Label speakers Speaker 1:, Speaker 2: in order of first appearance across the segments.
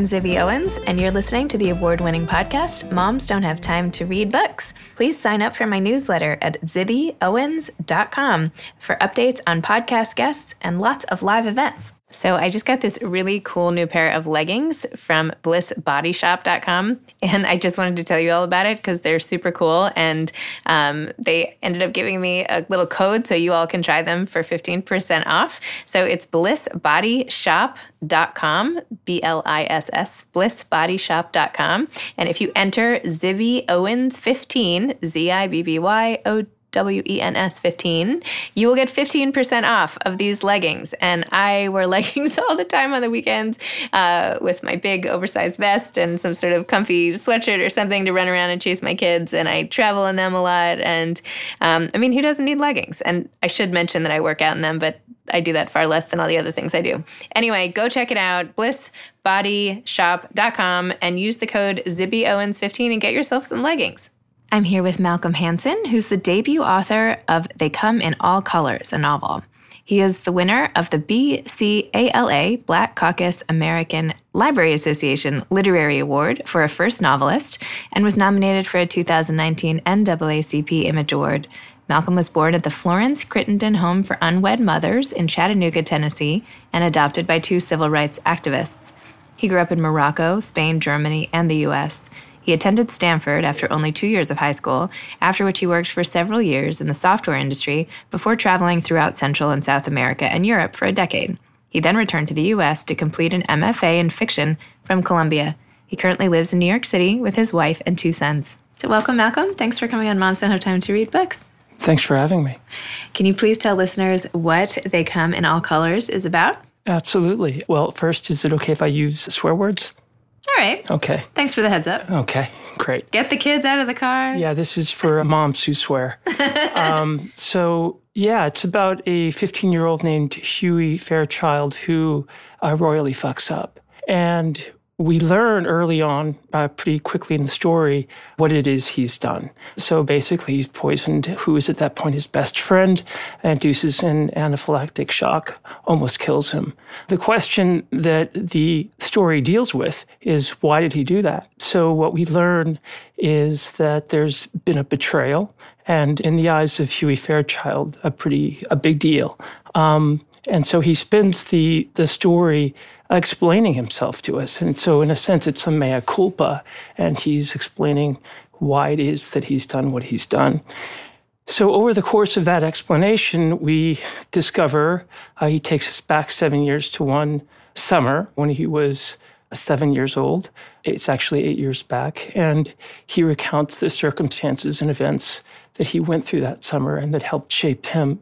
Speaker 1: I'm Zibby Owens, and you're listening to the award winning podcast, Moms Don't Have Time to Read Books. Please sign up for my newsletter at zibbyowens.com for updates on podcast guests and lots of live events. So I just got this really cool new pair of leggings from blissbodyshop.com. And I just wanted to tell you all about it because they're super cool. And um, they ended up giving me a little code so you all can try them for 15% off. So it's blissbodyshop.com, B L I S S, blissbodyshop.com. And if you enter Zibby Owens 15, Z I B B Y O W E N S 15, you will get 15% off of these leggings. And I wear leggings all the time on the weekends uh, with my big oversized vest and some sort of comfy sweatshirt or something to run around and chase my kids. And I travel in them a lot. And um, I mean, who doesn't need leggings? And I should mention that I work out in them, but I do that far less than all the other things I do. Anyway, go check it out, blissbodyshop.com, and use the code ZibbyOwens15 and get yourself some leggings. I'm here with Malcolm Hansen, who's the debut author of They Come in All Colors, a novel. He is the winner of the BCALA Black Caucus American Library Association Literary Award for a first novelist and was nominated for a 2019 NAACP Image Award. Malcolm was born at the Florence Crittenton Home for Unwed Mothers in Chattanooga, Tennessee, and adopted by two civil rights activists. He grew up in Morocco, Spain, Germany, and the U.S. He attended Stanford after only two years of high school, after which he worked for several years in the software industry before traveling throughout Central and South America and Europe for a decade. He then returned to the U.S. to complete an MFA in fiction from Columbia. He currently lives in New York City with his wife and two sons. So, welcome, Malcolm. Thanks for coming on Moms Don't Have Time to Read Books.
Speaker 2: Thanks for having me.
Speaker 1: Can you please tell listeners what They Come in All Colors is about?
Speaker 2: Absolutely. Well, first, is it okay if I use swear words?
Speaker 1: All right.
Speaker 2: Okay.
Speaker 1: Thanks for the heads up.
Speaker 2: Okay, great.
Speaker 1: Get the kids out of the car.
Speaker 2: Yeah, this is for moms who swear. um, so, yeah, it's about a 15 year old named Huey Fairchild who uh, royally fucks up. And we learn early on, uh, pretty quickly in the story, what it is he's done. So basically, he's poisoned who is at that point his best friend, induces an anaphylactic shock, almost kills him. The question that the story deals with is why did he do that? So what we learn is that there's been a betrayal, and in the eyes of Huey Fairchild, a pretty a big deal. Um, and so he spends the the story explaining himself to us. And so, in a sense, it's a mea culpa, and he's explaining why it is that he's done what he's done. So, over the course of that explanation, we discover uh, he takes us back seven years to one summer when he was seven years old. It's actually eight years back. And he recounts the circumstances and events that he went through that summer and that helped shape him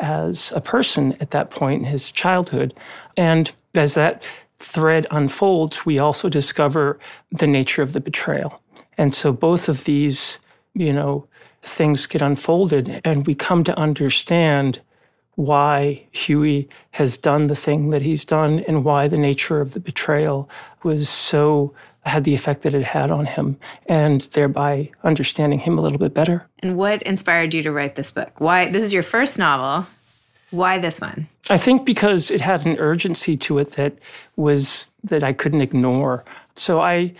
Speaker 2: as a person at that point in his childhood. And as that thread unfolds, we also discover the nature of the betrayal. And so both of these, you know, things get unfolded and we come to understand why Huey has done the thing that he's done and why the nature of the betrayal was so had the effect that it had on him and thereby understanding him a little bit better.
Speaker 1: And what inspired you to write this book? Why this is your first novel. Why this one?
Speaker 2: I think because it had an urgency to it that was that I couldn't ignore. So I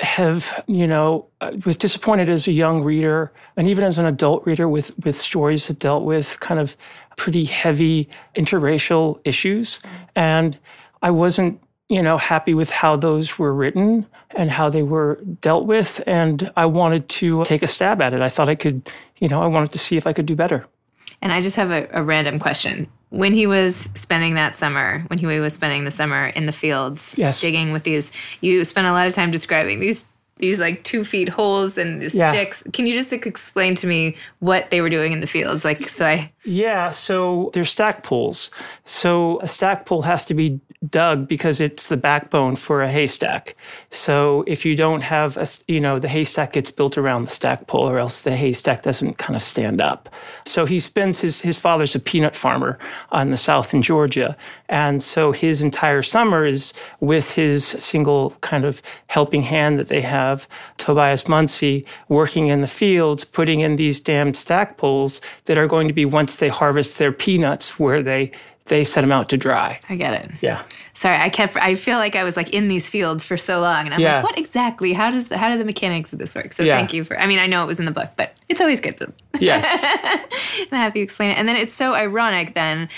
Speaker 2: have, you know, was disappointed as a young reader and even as an adult reader with with stories that dealt with kind of pretty heavy interracial issues and I wasn't, you know, happy with how those were written and how they were dealt with and I wanted to take a stab at it. I thought I could, you know, I wanted to see if I could do better.
Speaker 1: And I just have a, a, random question. When he was spending that summer, when he was spending the summer in the fields,
Speaker 2: yes.
Speaker 1: digging with these, you spent a lot of time describing these these like two feet holes and the yeah. sticks. Can you just explain to me what they were doing in the fields? Like, so I.
Speaker 2: Yeah, so they're stack poles. So a stack pole has to be dug because it's the backbone for a haystack. So if you don't have a, you know, the haystack gets built around the stack pole or else the haystack doesn't kind of stand up. So he spends his, his father's a peanut farmer on the South in Georgia. And so his entire summer is with his single kind of helping hand that they have, Tobias Muncie, working in the fields, putting in these damned stack poles that are going to be once they harvest their peanuts where they they set them out to dry.
Speaker 1: I get it.
Speaker 2: Yeah.
Speaker 1: Sorry, I kept. I feel like I was like in these fields for so long, and I'm
Speaker 2: Yeah.
Speaker 1: like, what exactly? How does the, how do the mechanics of this work? So
Speaker 2: Yeah.
Speaker 1: thank you for. I mean, I know it was in the book, but it's always good to
Speaker 2: Yes.
Speaker 1: To have you explain it. And then it's so ironic then,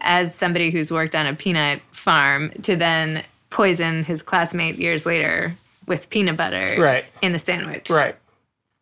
Speaker 1: as somebody who's worked on a peanut farm, to then poison his classmate years later with peanut butter
Speaker 2: Right.
Speaker 1: in a sandwich.
Speaker 2: right.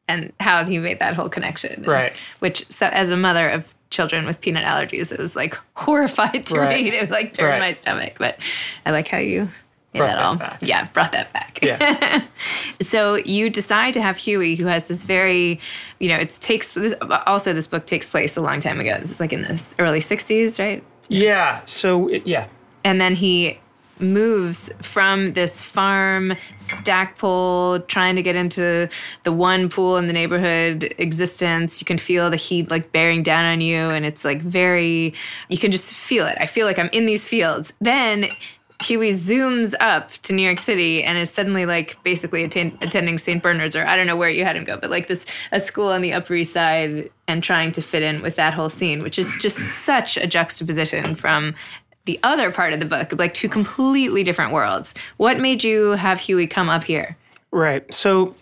Speaker 1: And how he made that whole connection.
Speaker 2: Right.
Speaker 1: Which, so as a mother of children with peanut allergies, it was like horrified to
Speaker 2: Right.
Speaker 1: read. It would like turn
Speaker 2: Right.
Speaker 1: my stomach. But I like how you made
Speaker 2: Brought
Speaker 1: that
Speaker 2: that
Speaker 1: all.
Speaker 2: back.
Speaker 1: Yeah, brought that back.
Speaker 2: Yeah.
Speaker 1: So you decide to have Huey, who has this very, you know, it takes this, also this book takes place a long time ago. This is like in the early '60s, right?
Speaker 2: Yeah. So it- yeah.
Speaker 1: And then he moves from this farm stackpole trying to get into the one pool in the neighborhood existence you can feel the heat like bearing down on you and it's like very you can just feel it i feel like i'm in these fields then Huey zooms up to New York City and is suddenly like basically atten- attending St. Bernard's or I don't know where you had him go, but like this a school on the Upper East Side and trying to fit in with that whole scene, which is just such a juxtaposition from the other part of the book, like two completely different worlds. What made you have Huey come up here?
Speaker 2: Right. So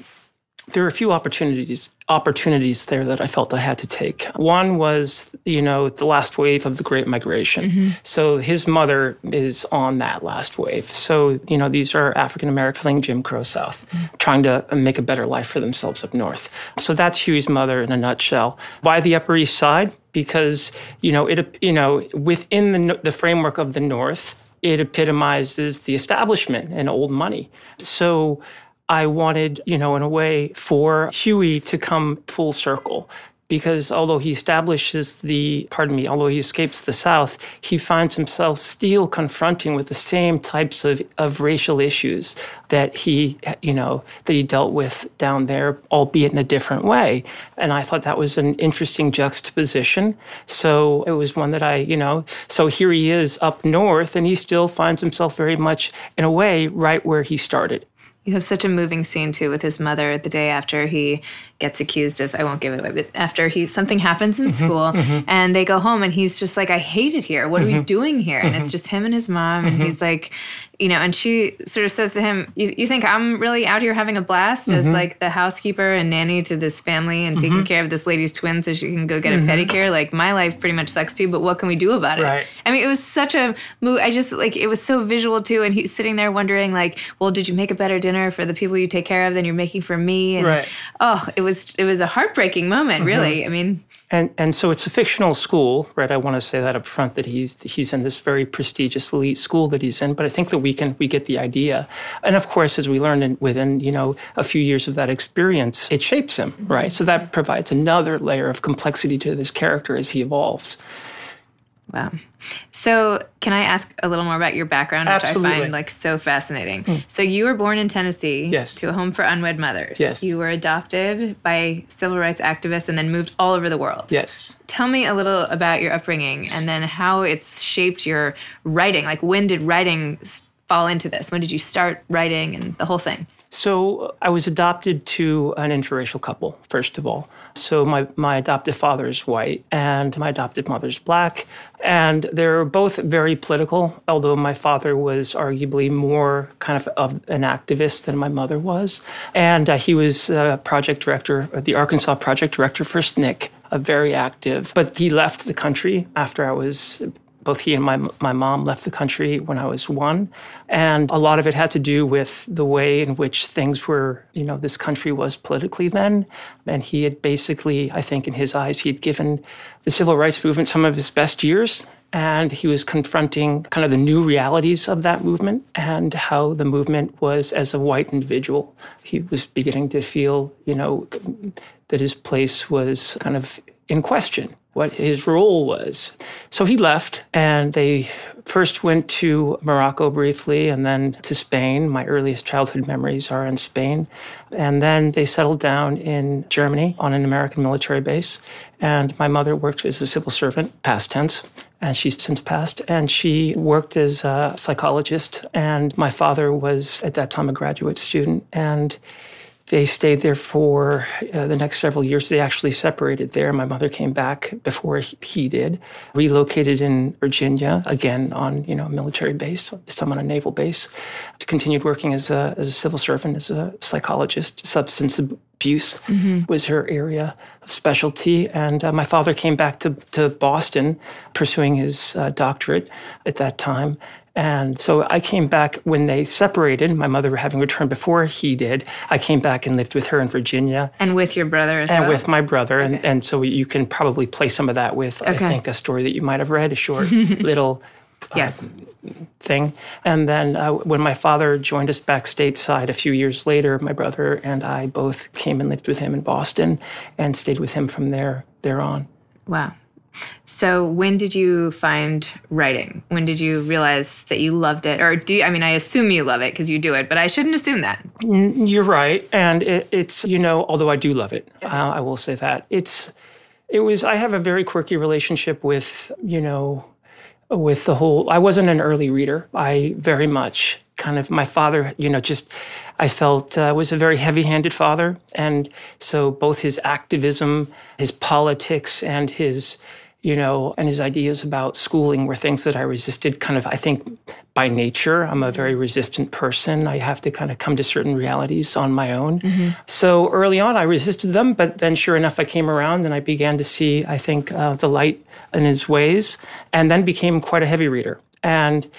Speaker 2: there are a few opportunities opportunities there that I felt I had to take. One was, you know, the last wave of the Great Migration. Mm-hmm. So his mother is on that last wave. So, you know, these are African American fleeing Jim Crow South, mm-hmm. trying to make a better life for themselves up north. So that's Huey's mother in a nutshell. Why the Upper East Side? Because, you know, it you know, within the the framework of the North, it epitomizes the establishment and old money. So I wanted, you know, in a way, for Huey to come full circle. Because although he establishes the, pardon me, although he escapes the South, he finds himself still confronting with the same types of, of racial issues that he, you know, that he dealt with down there, albeit in a different way. And I thought that was an interesting juxtaposition. So it was one that I, you know, so here he is up north and he still finds himself very much, in a way, right where he started.
Speaker 1: You have such a moving scene too with his mother the day after he gets accused of I won't give it away, but after he something happens in mm-hmm, school mm-hmm. and they go home and he's just like, I hate it here. What are we mm-hmm. doing here? And it's just him and his mom and he's like, you know, and she sort of says to him, You, you think I'm really out here having a blast as mm-hmm. like the housekeeper and nanny to this family and taking mm-hmm. care of this lady's twin so she can go get a mm-hmm. pedicure? Like my life pretty much sucks too, but what can we do about it?
Speaker 2: Right.
Speaker 1: I mean, it was such a move. I just like it was so visual too, and he's sitting there wondering, like, well, did you make a better dinner for the people you take care of than you're making for me? And
Speaker 2: Right.
Speaker 1: oh, it was it was a heartbreaking moment, really. I mean,
Speaker 2: And and so it's a fictional school, right? I want to say that up front that he's he's in this very prestigious elite school that he's in. But I think that we can we get the idea, and of course, as we learned in, within you know a few years of that experience, it shapes him, right? So that provides another layer of complexity to this character as he evolves.
Speaker 1: wow. So, can I ask a little more about your background, which I
Speaker 2: Absolutely. Hmm.
Speaker 1: find like so fascinating? So, you were born in Tennessee,
Speaker 2: Yes.
Speaker 1: to a home for unwed mothers.
Speaker 2: Yes.
Speaker 1: you were adopted by civil rights activists and then moved all over the world.
Speaker 2: Yes.
Speaker 1: Tell me a little about your upbringing and then how it's shaped your writing. Like, when did writing fall into this? When did you start writing and the whole thing?
Speaker 2: So I was adopted to an interracial couple, first of all. So my, my adoptive father is white and my adoptive mother is black. And they're both very political, although my father was arguably more kind of, of an activist than my mother was. And uh, he was uh, project director, uh, the Arkansas project director for SNCC, a very active. But he left the country after I was both he and my my mom left the country when I was one, and a lot of it had to do with the way in which things were. You know, this country was politically then, and he had basically, I think, in his eyes, he had given the civil rights movement some of his best years. And he was confronting kind of the new realities of that movement and how the movement was, as a white individual, he was beginning to feel, you know, that his place was kind of in question what his role was. So he left, and they first went to Morocco briefly and then to Spain. My earliest childhood memories are in Spain. And then they settled down in Germany on an American military base. And my mother worked as a civil servant, past tense, and she's since passed. And she worked as a psychologist. And my father was, at that time, a graduate student. And they stayed there for uh, the next several years. They actually separated there. My mother came back before he did, relocated in Virginia, again on you know a military base, this time on a naval base. Continued working as a, as a civil servant, as a psychologist. Substance abuse mm-hmm. was her area of specialty. And uh, my father came back to, to Boston pursuing his uh, doctorate at that time. And so I came back when they separated, my mother having returned before he did. I came back and lived with her in Virginia.
Speaker 1: And with your brother as
Speaker 2: and
Speaker 1: well?
Speaker 2: And with my brother. Okay. And, and so you can probably play some of that with, okay. I think, a story that you might have read, a short little
Speaker 1: yes.
Speaker 2: Uh, thing. And then uh, when my father joined us back stateside a few years later, my brother and I both came and lived with him in Boston and stayed with him from there, there on.
Speaker 1: Wow. So when did you find writing? When did you realize that you loved it? Or do you, I mean, I assume you love it because you do it, but I shouldn't assume that.
Speaker 2: You're right, and it, it's you know, although I do love it, uh, I will say that it's it was. I have a very quirky relationship with you know, with the whole. I wasn't an early reader. I very much kind of my father, you know, just I felt uh, was a very heavy-handed father, and so both his activism, his politics, and his you know, and his ideas about schooling were things that I resisted kind of, I think, by nature. I'm a very resistant person. I have to kind of come to certain realities on my own. Mm-hmm. So early on, I resisted them, but then sure enough, I came around and I began to see, I think, uh, the light in his ways, and then became quite a heavy reader. And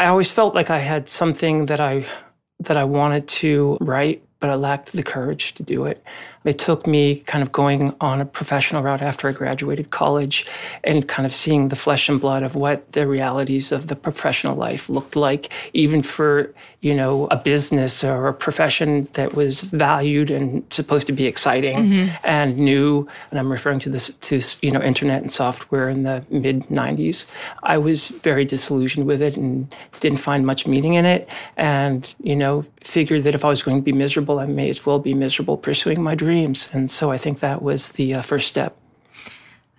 Speaker 2: I always felt like I had something that I that I wanted to write, but I lacked the courage to do it. It took me kind of going on a professional route after I graduated college and kind of seeing the flesh and blood of what the realities of the professional life looked like, even for, you know, a business or a profession that was valued and supposed to be exciting mm-hmm. and new. And I'm referring to this to, you know, internet and software in the mid 90s. I was very disillusioned with it and didn't find much meaning in it. And, you know, figured that if I was going to be miserable, I may as well be miserable pursuing my dreams. And so I think that was the uh, first step.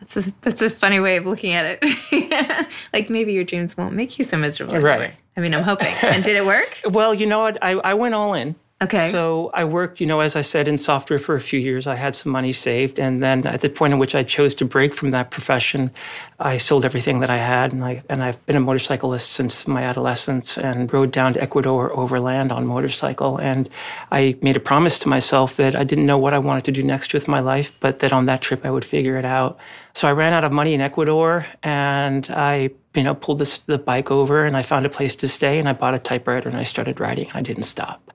Speaker 1: That's a, that's a funny way of looking at it. like maybe your dreams won't make you so miserable.
Speaker 2: Right.
Speaker 1: I mean, I'm hoping. and did it work?
Speaker 2: well, you know what? I, I went all in.
Speaker 1: Okay.
Speaker 2: So I worked, you know, as I said, in software for a few years. I had some money saved. And then at the point in which I chose to break from that profession, I sold everything that I had. And, I, and I've been a motorcyclist since my adolescence and rode down to Ecuador overland on motorcycle. And I made a promise to myself that I didn't know what I wanted to do next with my life, but that on that trip I would figure it out. So I ran out of money in Ecuador and I you know, pulled this, the bike over and I found a place to stay and I bought a typewriter and I started writing and I didn't stop.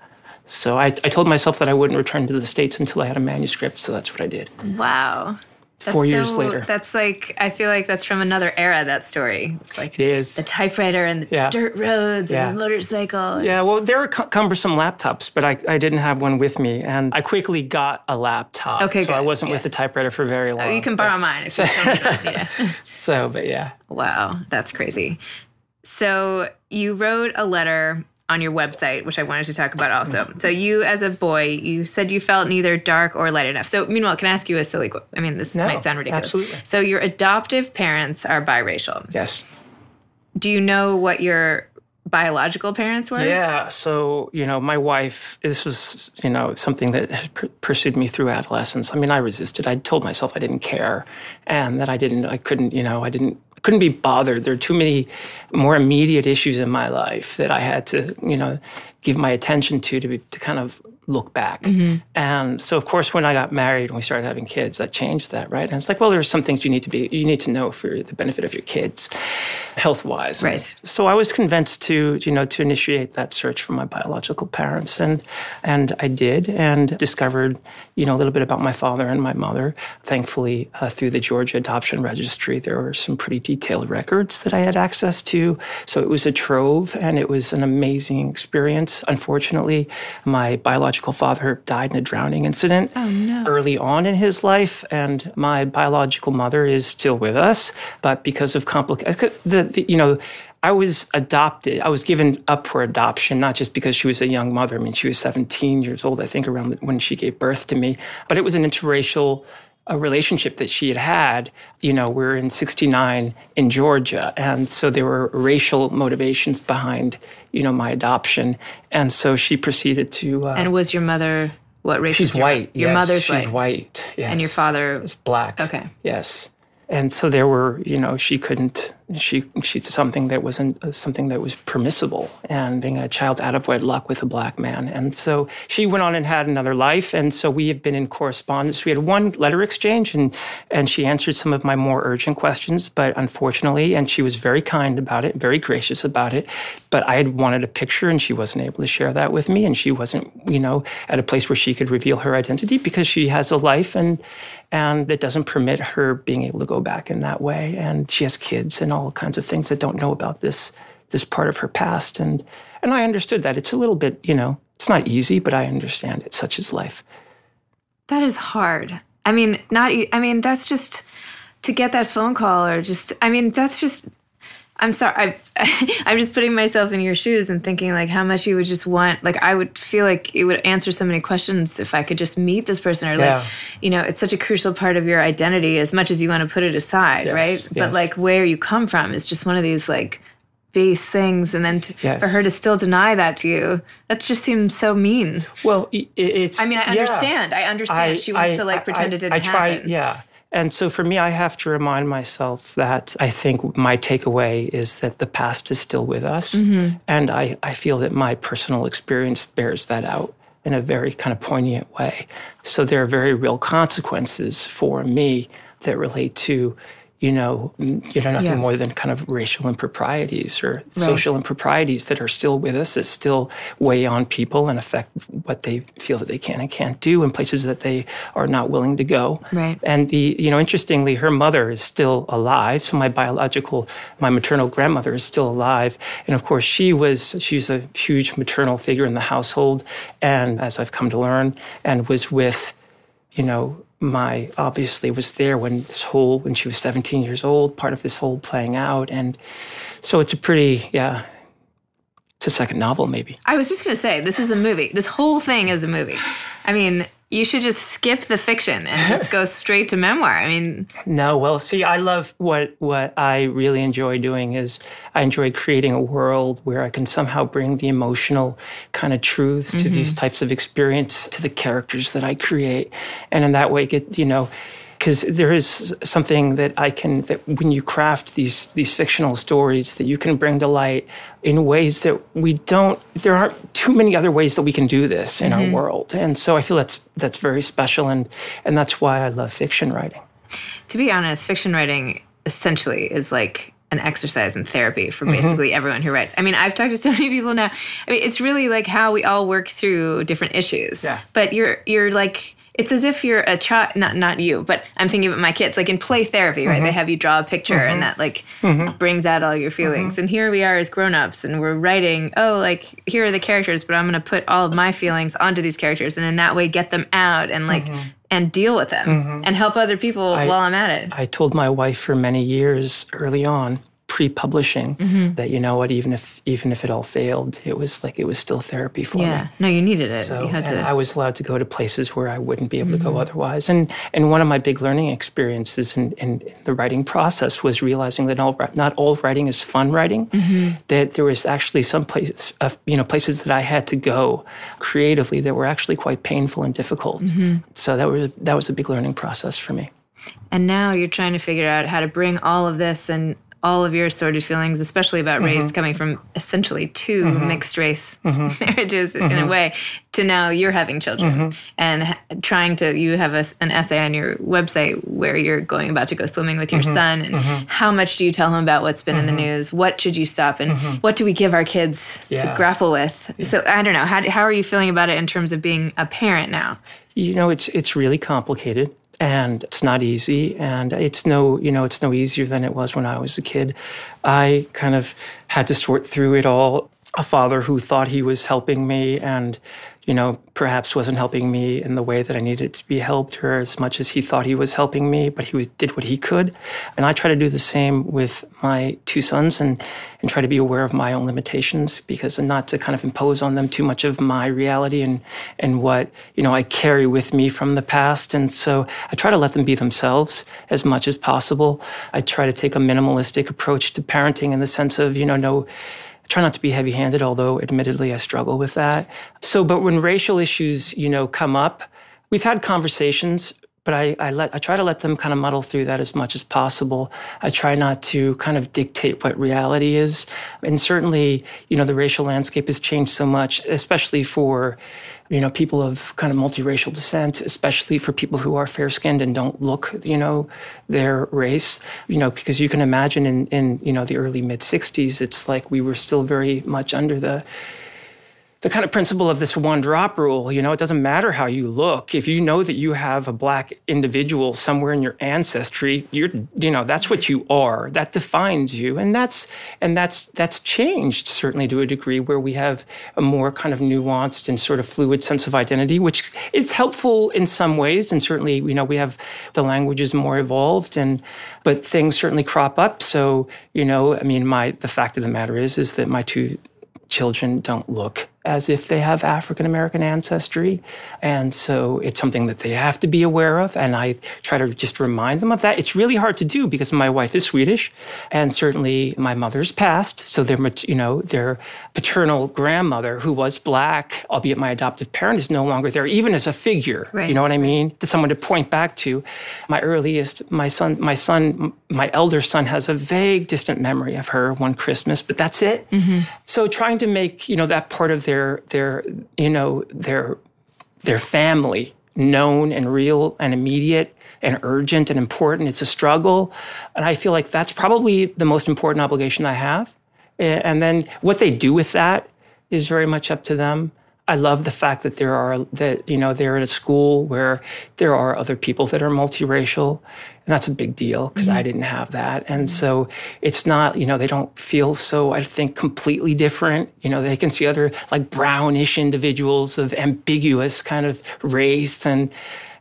Speaker 2: So I, I told myself that I wouldn't return to the States until I had a manuscript. So that's what I did.
Speaker 1: Wow.
Speaker 2: That's Four years later.
Speaker 1: That's like, I feel like that's from another era, that story. It's like
Speaker 2: it is.
Speaker 1: The typewriter and the yeah. dirt roads yeah. and the motorcycle.
Speaker 2: Yeah, well, there were cumbersome laptops, but I, I didn't have one with me. And I quickly got a laptop.
Speaker 1: Okay,
Speaker 2: So
Speaker 1: good.
Speaker 2: I wasn't
Speaker 1: yeah.
Speaker 2: with the typewriter for very long. Oh,
Speaker 1: you can borrow but... mine if you don't
Speaker 2: So, but yeah.
Speaker 1: Wow, that's crazy. So you wrote a letter on your website, which I wanted to talk about also. Mm-hmm. So you, as a boy, you said you felt neither dark or light enough. So meanwhile, can I ask you a silly? I mean, this
Speaker 2: no,
Speaker 1: might sound ridiculous.
Speaker 2: Absolutely.
Speaker 1: So your adoptive parents are biracial.
Speaker 2: Yes.
Speaker 1: Do you know what your biological parents were?
Speaker 2: Yeah. So, you know, my wife, this was, you know, something that pursued me through adolescence. I mean, I resisted. I told myself I didn't care and that I didn't, I couldn't, you know, I didn't couldn't be bothered. There are too many more immediate issues in my life that I had to, you know, give my attention to to, be, to kind of look back. Mm-hmm. And so, of course, when I got married and we started having kids, that changed that, right? And it's like, well, there's some things you need to be, you need to know for the benefit of your kids, health wise.
Speaker 1: Right.
Speaker 2: So I was convinced to, you know, to initiate that search for my biological parents, and and I did, and discovered, you know, a little bit about my father and my mother. Thankfully, uh, through the Georgia Adoption Registry, there were some pretty detailed records that I had access to. So it was a trove, and it was an amazing experience. Unfortunately, my biological father died in a drowning incident
Speaker 1: oh, no.
Speaker 2: early on in his life, and my biological mother is still with us. But because of complications, the, the, you know, I was adopted. I was given up for adoption, not just because she was a young mother. I mean, she was 17 years old, I think, around when she gave birth to me. But it was an interracial a relationship that she had had. You know, we're in 69 in Georgia. And so there were racial motivations behind, you know, my adoption. And so she proceeded to.
Speaker 1: Uh, and was your mother What race?
Speaker 2: She's
Speaker 1: your,
Speaker 2: white.
Speaker 1: Your
Speaker 2: yes,
Speaker 1: mother's
Speaker 2: she's
Speaker 1: white.
Speaker 2: white. Yes.
Speaker 1: And your father
Speaker 2: is black.
Speaker 1: Okay.
Speaker 2: Yes. And so there were, you know, she couldn't. She she something that wasn't uh, something that was permissible, and being a child out of wedlock with a black man. And so she went on and had another life. And so we have been in correspondence. We had one letter exchange, and and she answered some of my more urgent questions, but unfortunately, and she was very kind about it, very gracious about it. But I had wanted a picture, and she wasn't able to share that with me, and she wasn't, you know, at a place where she could reveal her identity because she has a life and and it doesn't permit her being able to go back in that way. And she has kids and all kinds of things that don't know about this this part of her past. And and I understood that it's a little bit, you know, it's not easy, but I understand it. Such is life.
Speaker 1: That is hard. I mean, not. I mean, that's just to get that phone call, or just. I mean, that's just. I'm sorry. I, I'm just putting myself in your shoes and thinking like how much you would just want. Like I would feel like it would answer so many questions if I could just meet this person, or
Speaker 2: Yeah.
Speaker 1: like, you know, it's such a crucial part of your identity. As much as you want to put it aside,
Speaker 2: Yes,
Speaker 1: right? But like where you come from is just one of these like base things, and then to,
Speaker 2: Yes.
Speaker 1: for her to still deny that to you, that just seems so mean.
Speaker 2: Well, i- i- it's.
Speaker 1: I mean, I
Speaker 2: yeah.
Speaker 1: understand. I understand. she wants to like pretend it didn't
Speaker 2: I try,
Speaker 1: happen.
Speaker 2: Yeah. And so for me, I have to remind myself that I think my takeaway is that the past is still with us.
Speaker 1: Mm-hmm.
Speaker 2: And I, I feel that my personal experience bears that out in a very kind of poignant way. So there are very real consequences for me that relate to, you know, you know, nothing
Speaker 1: Yeah.
Speaker 2: more than kind of racial improprieties or social improprieties that are still with us, that still weigh on people and affect what they feel that they can and can't do in places that they are not willing to go.
Speaker 1: Right.
Speaker 2: And the, you know, interestingly, her mother is still alive. So my biological, my maternal grandmother is still alive. And of course, she was, she's a huge maternal figure in the household. And as I've come to learn, and was with, you know, my obviously was there when this whole, when she was 17 years old, part of this whole playing out. And so it's a pretty, yeah, it's a second novel, maybe.
Speaker 1: I was just going to say, this is a movie. This whole thing is a movie. I mean, you should just skip the fiction and just go straight to memoir. I mean,
Speaker 2: No, well, see, I love what what I really enjoy doing is I enjoy creating a world where I can somehow bring the emotional kind of truths to these mm-hmm. types of experience to the characters that I create, and in that way, get you know. Because there is something that I can that when you craft these these fictional stories that you can bring to light in ways that we don't. There aren't too many other ways that we can do this in our mm-hmm. world, and so I feel that's that's very special, and and that's why I love fiction writing.
Speaker 1: to be honest, fiction writing essentially is like an exercise in therapy for mm-hmm. basically everyone who writes. I mean, I've talked to so many people now. I mean, it's really like how we all work through different issues.
Speaker 2: Yeah.
Speaker 1: But you're you're like it's as if you're a child not not you, but I'm thinking about my kids like in play therapy, right? They mm-hmm. have you draw a picture and mm-hmm. that like mm-hmm. brings out all your feelings. And here we are as grown-ups and we're writing, oh, like here are the characters, but I'm going to put all of my feelings onto these characters and in that way get them out and like and deal with them and help other people while I'm at it.
Speaker 2: I told my wife for many years early on, pre-publishing,
Speaker 1: Mm-hmm.
Speaker 2: that you know what, even if even if it all failed, it was like it was still therapy for me.
Speaker 1: Yeah.
Speaker 2: me.
Speaker 1: No, you needed it.
Speaker 2: So,
Speaker 1: you had to.
Speaker 2: I was allowed to go to places where I wouldn't be able to
Speaker 1: Mm-hmm.
Speaker 2: go otherwise. And and one of my big learning experiences in, in, in the writing process was realizing that all, not all writing is fun writing.
Speaker 1: Mm-hmm.
Speaker 2: That there was actually some places, uh, you know, places that I had to go creatively that were actually quite painful and difficult.
Speaker 1: Mm-hmm.
Speaker 2: So that was that was a big learning process for me.
Speaker 1: and now you're trying to figure out how to bring all of this and all of your assorted feelings, especially about
Speaker 2: Mm-hmm.
Speaker 1: race, coming from essentially 2 mixed race
Speaker 2: Mm-hmm.
Speaker 1: marriages in a way, to now you're having children
Speaker 2: Mm-hmm.
Speaker 1: and trying to. You have a, an essay on your website where you're going about to go swimming with your
Speaker 2: Mm-hmm.
Speaker 1: son, and how much do you tell him about what's been in the news? What should you stop, and what do we give our kids to
Speaker 2: Mm-hmm. Yeah.
Speaker 1: grapple with? So I don't know. How how are you feeling about it in terms of being a parent now?
Speaker 2: You know, it's it's really complicated and it's not easy and it's no, you know, it's no easier than it was when I was a kid. I kind of had to sort through it all. A father who thought he was helping me and you know, perhaps wasn't helping me in the way that I needed to be helped or as much as he thought he was helping me, but he did what he could. And I try to do the same with my two sons and, and try to be aware of my own limitations because not to kind of impose on them too much of my reality and, and what, you know, I carry with me from the past. And so I try to let them be themselves as much as possible. I try to take a minimalistic approach to parenting in the sense of, you know, no, try not to be heavy handed, although admittedly I struggle with that. So, but when racial issues, you know, come up, we've had conversations but I, I, let I try to let them kind of muddle through that as much as possible. I try not to kind of dictate what reality is. And certainly, you know, the racial landscape has changed so much, especially for, you know, people of kind of multiracial descent, especially for people who are fair skinned and don't look, you know, their race. You know, because you can imagine in, in you know, the early mid 60s, it's like we were still very much under the the kind of principle of this one drop rule. You know, it doesn't matter how you look. If you know that you have a black individual somewhere in your ancestry, you're, you know, that's what you are. That defines you. And that's, and that's, that's changed certainly to a degree where we have a more kind of nuanced and sort of fluid sense of identity, which is helpful in some ways. And certainly, you know, we have the language is more evolved and, but things certainly crop up. So, you know, I mean, my, the fact of the matter is, is that my two children don't look as if they have African American ancestry. And so it's something that they have to be aware of. And I try to just remind them of that. It's really hard to do because my wife is Swedish and certainly my mother's passed. So their, you know, their paternal grandmother who was black, albeit my adoptive parent is no longer there, even as a figure. Right. You know what I mean? To someone to point back to. My earliest, my son, my son, my elder son has a vague, distant memory of her one Christmas, but that's it. Mm-hmm. So trying to make, you know, that part of their their their you know their their family known and real and immediate and urgent and important. It's a struggle, and I feel like that's probably the most important obligation I have. And then what they do with that is very much up to them. I love the fact that there are that you know they're at a school where there are other people that are multiracial and that's a big deal because mm-hmm. I didn't have that. And so it's not, you know, they don't feel so, I think, completely different. You know, they can see other like brownish individuals of ambiguous kind of race and,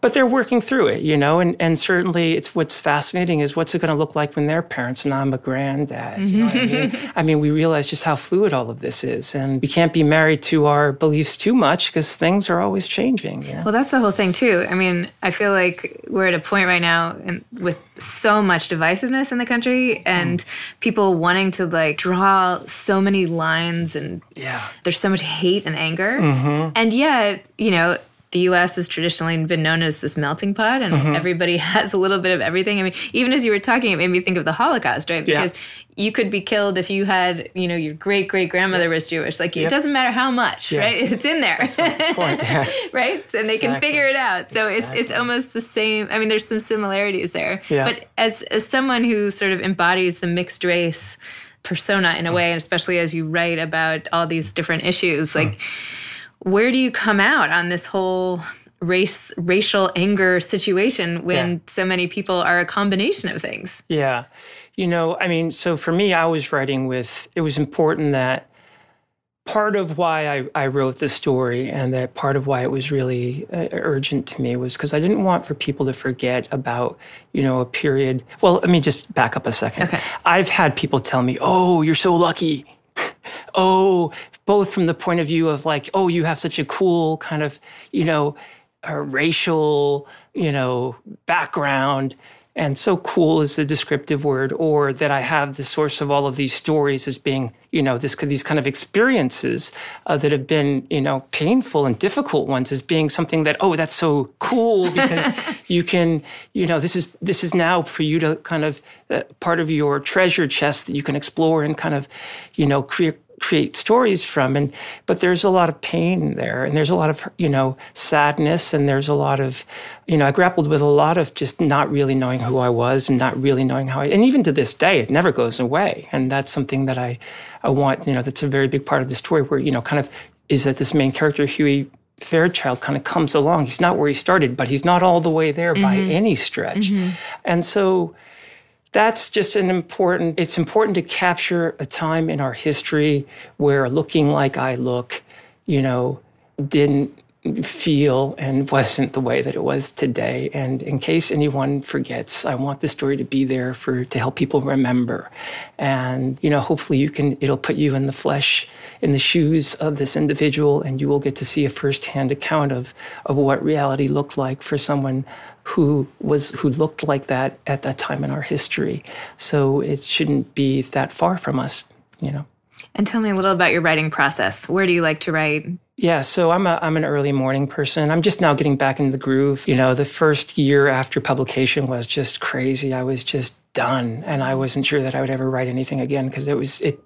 Speaker 2: but they're working through it, you know, and, and certainly it's what's fascinating is what's it going to look like when they're parents and I'm a granddad. You know I, mean? I mean, we realize just how fluid all of this is, and we can't be married to our beliefs too much because things are always changing. You know?
Speaker 1: Well, that's the whole thing too. I mean, I feel like we're at a point right now in, with so much divisiveness in the country and mm. people wanting to like draw so many lines and
Speaker 2: yeah,
Speaker 1: there's so much hate and anger,
Speaker 2: mm-hmm.
Speaker 1: and yet, you know the US has traditionally been known as this melting pot and mm-hmm. everybody has a little bit of everything. I mean, even as you were talking, it made me think of the Holocaust, right? Because yeah. you could be killed if you had, you know, your great great grandmother was Jewish. Like yep. it doesn't matter how much, yes. right? It's in there. yes. right? And they exactly. can figure it out. So exactly. it's it's almost the same. I mean, there's some similarities there.
Speaker 2: Yeah.
Speaker 1: But as as someone who sort of embodies the mixed race persona in a way, and especially as you write about all these different issues, like mm where do you come out on this whole race racial anger situation when yeah. so many people are a combination of things
Speaker 2: yeah you know i mean so for me i was writing with it was important that part of why I, I wrote the story and that part of why it was really uh, urgent to me was because i didn't want for people to forget about you know a period well let me just back up a second
Speaker 1: okay.
Speaker 2: i've had people tell me oh you're so lucky oh, both from the point of view of like, oh, you have such a cool kind of, you know, racial, you know, background. And so cool is the descriptive word, or that I have the source of all of these stories as being, you know, this these kind of experiences uh, that have been, you know, painful and difficult ones as being something that, oh, that's so cool because you can, you know, this is this is now for you to kind of uh, part of your treasure chest that you can explore and kind of, you know, create create stories from and but there's a lot of pain there and there's a lot of you know sadness and there's a lot of you know i grappled with a lot of just not really knowing who i was and not really knowing how i and even to this day it never goes away and that's something that i i want you know that's a very big part of the story where you know kind of is that this main character huey Fairchild kind of comes along. He's not where he started, but he's not all the way there mm-hmm. by any stretch. Mm-hmm. And so that's just an important it's important to capture a time in our history where looking like i look you know didn't feel and wasn't the way that it was today. And in case anyone forgets i want the story to be there for to help people remember. And you know hopefully you can it'll put you in the flesh in the shoes of this individual and you will get to see a firsthand account of of what reality looked like for someone who was who looked like that at that time in our history. So it shouldn't be that far from us, you know.
Speaker 1: And tell me a little about your writing process. Where do you like to write?
Speaker 2: Yeah, so I'm a I'm an early morning person. I'm just now getting back into the groove. You know, the first year after publication was just crazy. I was just done and I wasn't sure that I would ever write anything again because it was it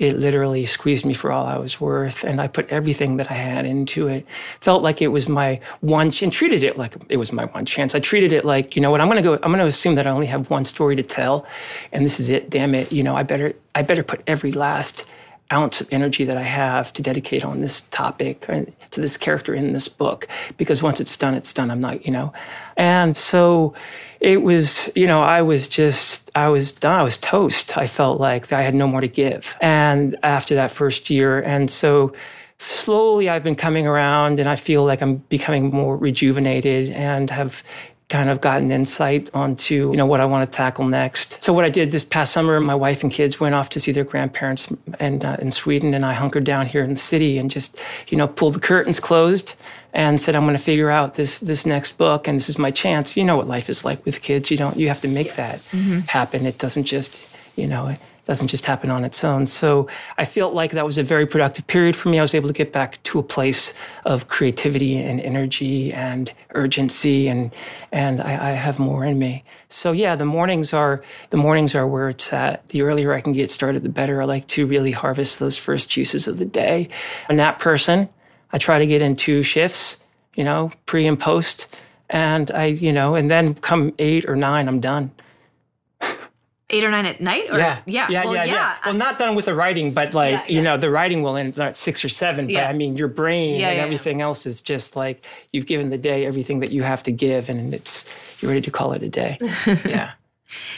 Speaker 2: it literally squeezed me for all I was worth and I put everything that I had into it. Felt like it was my one and treated it like it was my one chance. I treated it like, you know what, I'm going to go I'm going to assume that I only have one story to tell and this is it. Damn it. You know, I better I better put every last ounce of energy that I have to dedicate on this topic and to this character in this book because once it's done, it's done. I'm not, you know. And so it was, you know, I was just, I was done. I was toast. I felt like I had no more to give. And after that first year, and so slowly I've been coming around and I feel like I'm becoming more rejuvenated and have kind of gotten insight onto you know what I want to tackle next. So what I did this past summer, my wife and kids went off to see their grandparents and uh, in Sweden, and I hunkered down here in the city and just you know pulled the curtains closed and said I'm going to figure out this this next book and this is my chance. You know what life is like with kids. You don't you have to make that mm-hmm. happen. It doesn't just you know doesn't just happen on its own. So I felt like that was a very productive period for me. I was able to get back to a place of creativity and energy and urgency, and and I, I have more in me. So yeah, the mornings are the mornings are where it's at. The earlier I can get started, the better. I like to really harvest those first juices of the day. I'm that person. I try to get in two shifts, you know, pre and post, and I, you know, and then come eight or nine, I'm done
Speaker 1: eight or nine at night? Or,
Speaker 2: yeah.
Speaker 1: Yeah.
Speaker 2: Yeah, well, yeah, yeah, yeah. Well, not done with the writing, but like, yeah, you know, the writing will end at six or seven. But I mean, your brain and everything else is just like you've given the day everything that you have to give, and it's you're ready to call it a day. yeah.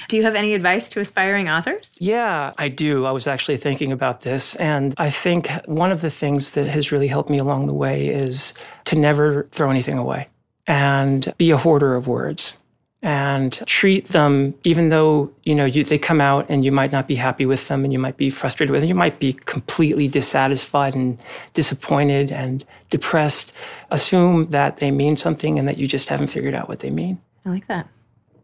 Speaker 1: Do you have any advice to aspiring authors?
Speaker 2: Yeah, I do. I was actually thinking about this. And I think one of the things that has really helped me along the way is to never throw anything away and be a hoarder of words and treat them, even though, you know, you, they come out and you might not be happy with them and you might be frustrated with them. You might be completely dissatisfied and disappointed and depressed. Assume that they mean something and that you just haven't figured out what they mean.
Speaker 1: I like that.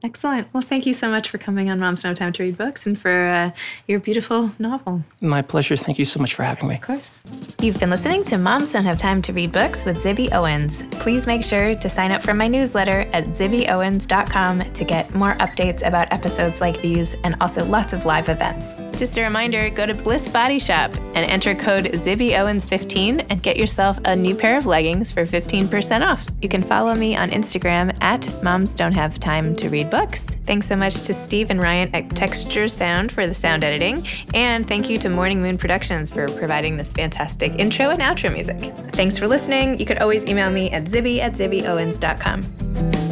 Speaker 1: Excellent. Well, thank you so much for coming on Moms Don't Have Time to Read Books and for uh, your beautiful novel.
Speaker 2: My pleasure. Thank you so much for having me.
Speaker 1: Of course. You've been listening to Moms Don't Have Time to Read Books with Zibby Owens. Please make sure to sign up for my newsletter at zibbyowens.com to get more updates about episodes like these and also lots of live events. Just a reminder go to Bliss Body Shop and enter code ZibbyOwens15 and get yourself a new pair of leggings for 15% off. You can follow me on Instagram at Moms Don't Have Time to Read Books. Thanks so much to Steve and Ryan at Texture Sound for the sound editing. And thank you to Morning Moon Productions for providing this fantastic intro and outro music. Thanks for listening. You could always email me at zibby at zibbyowens.com.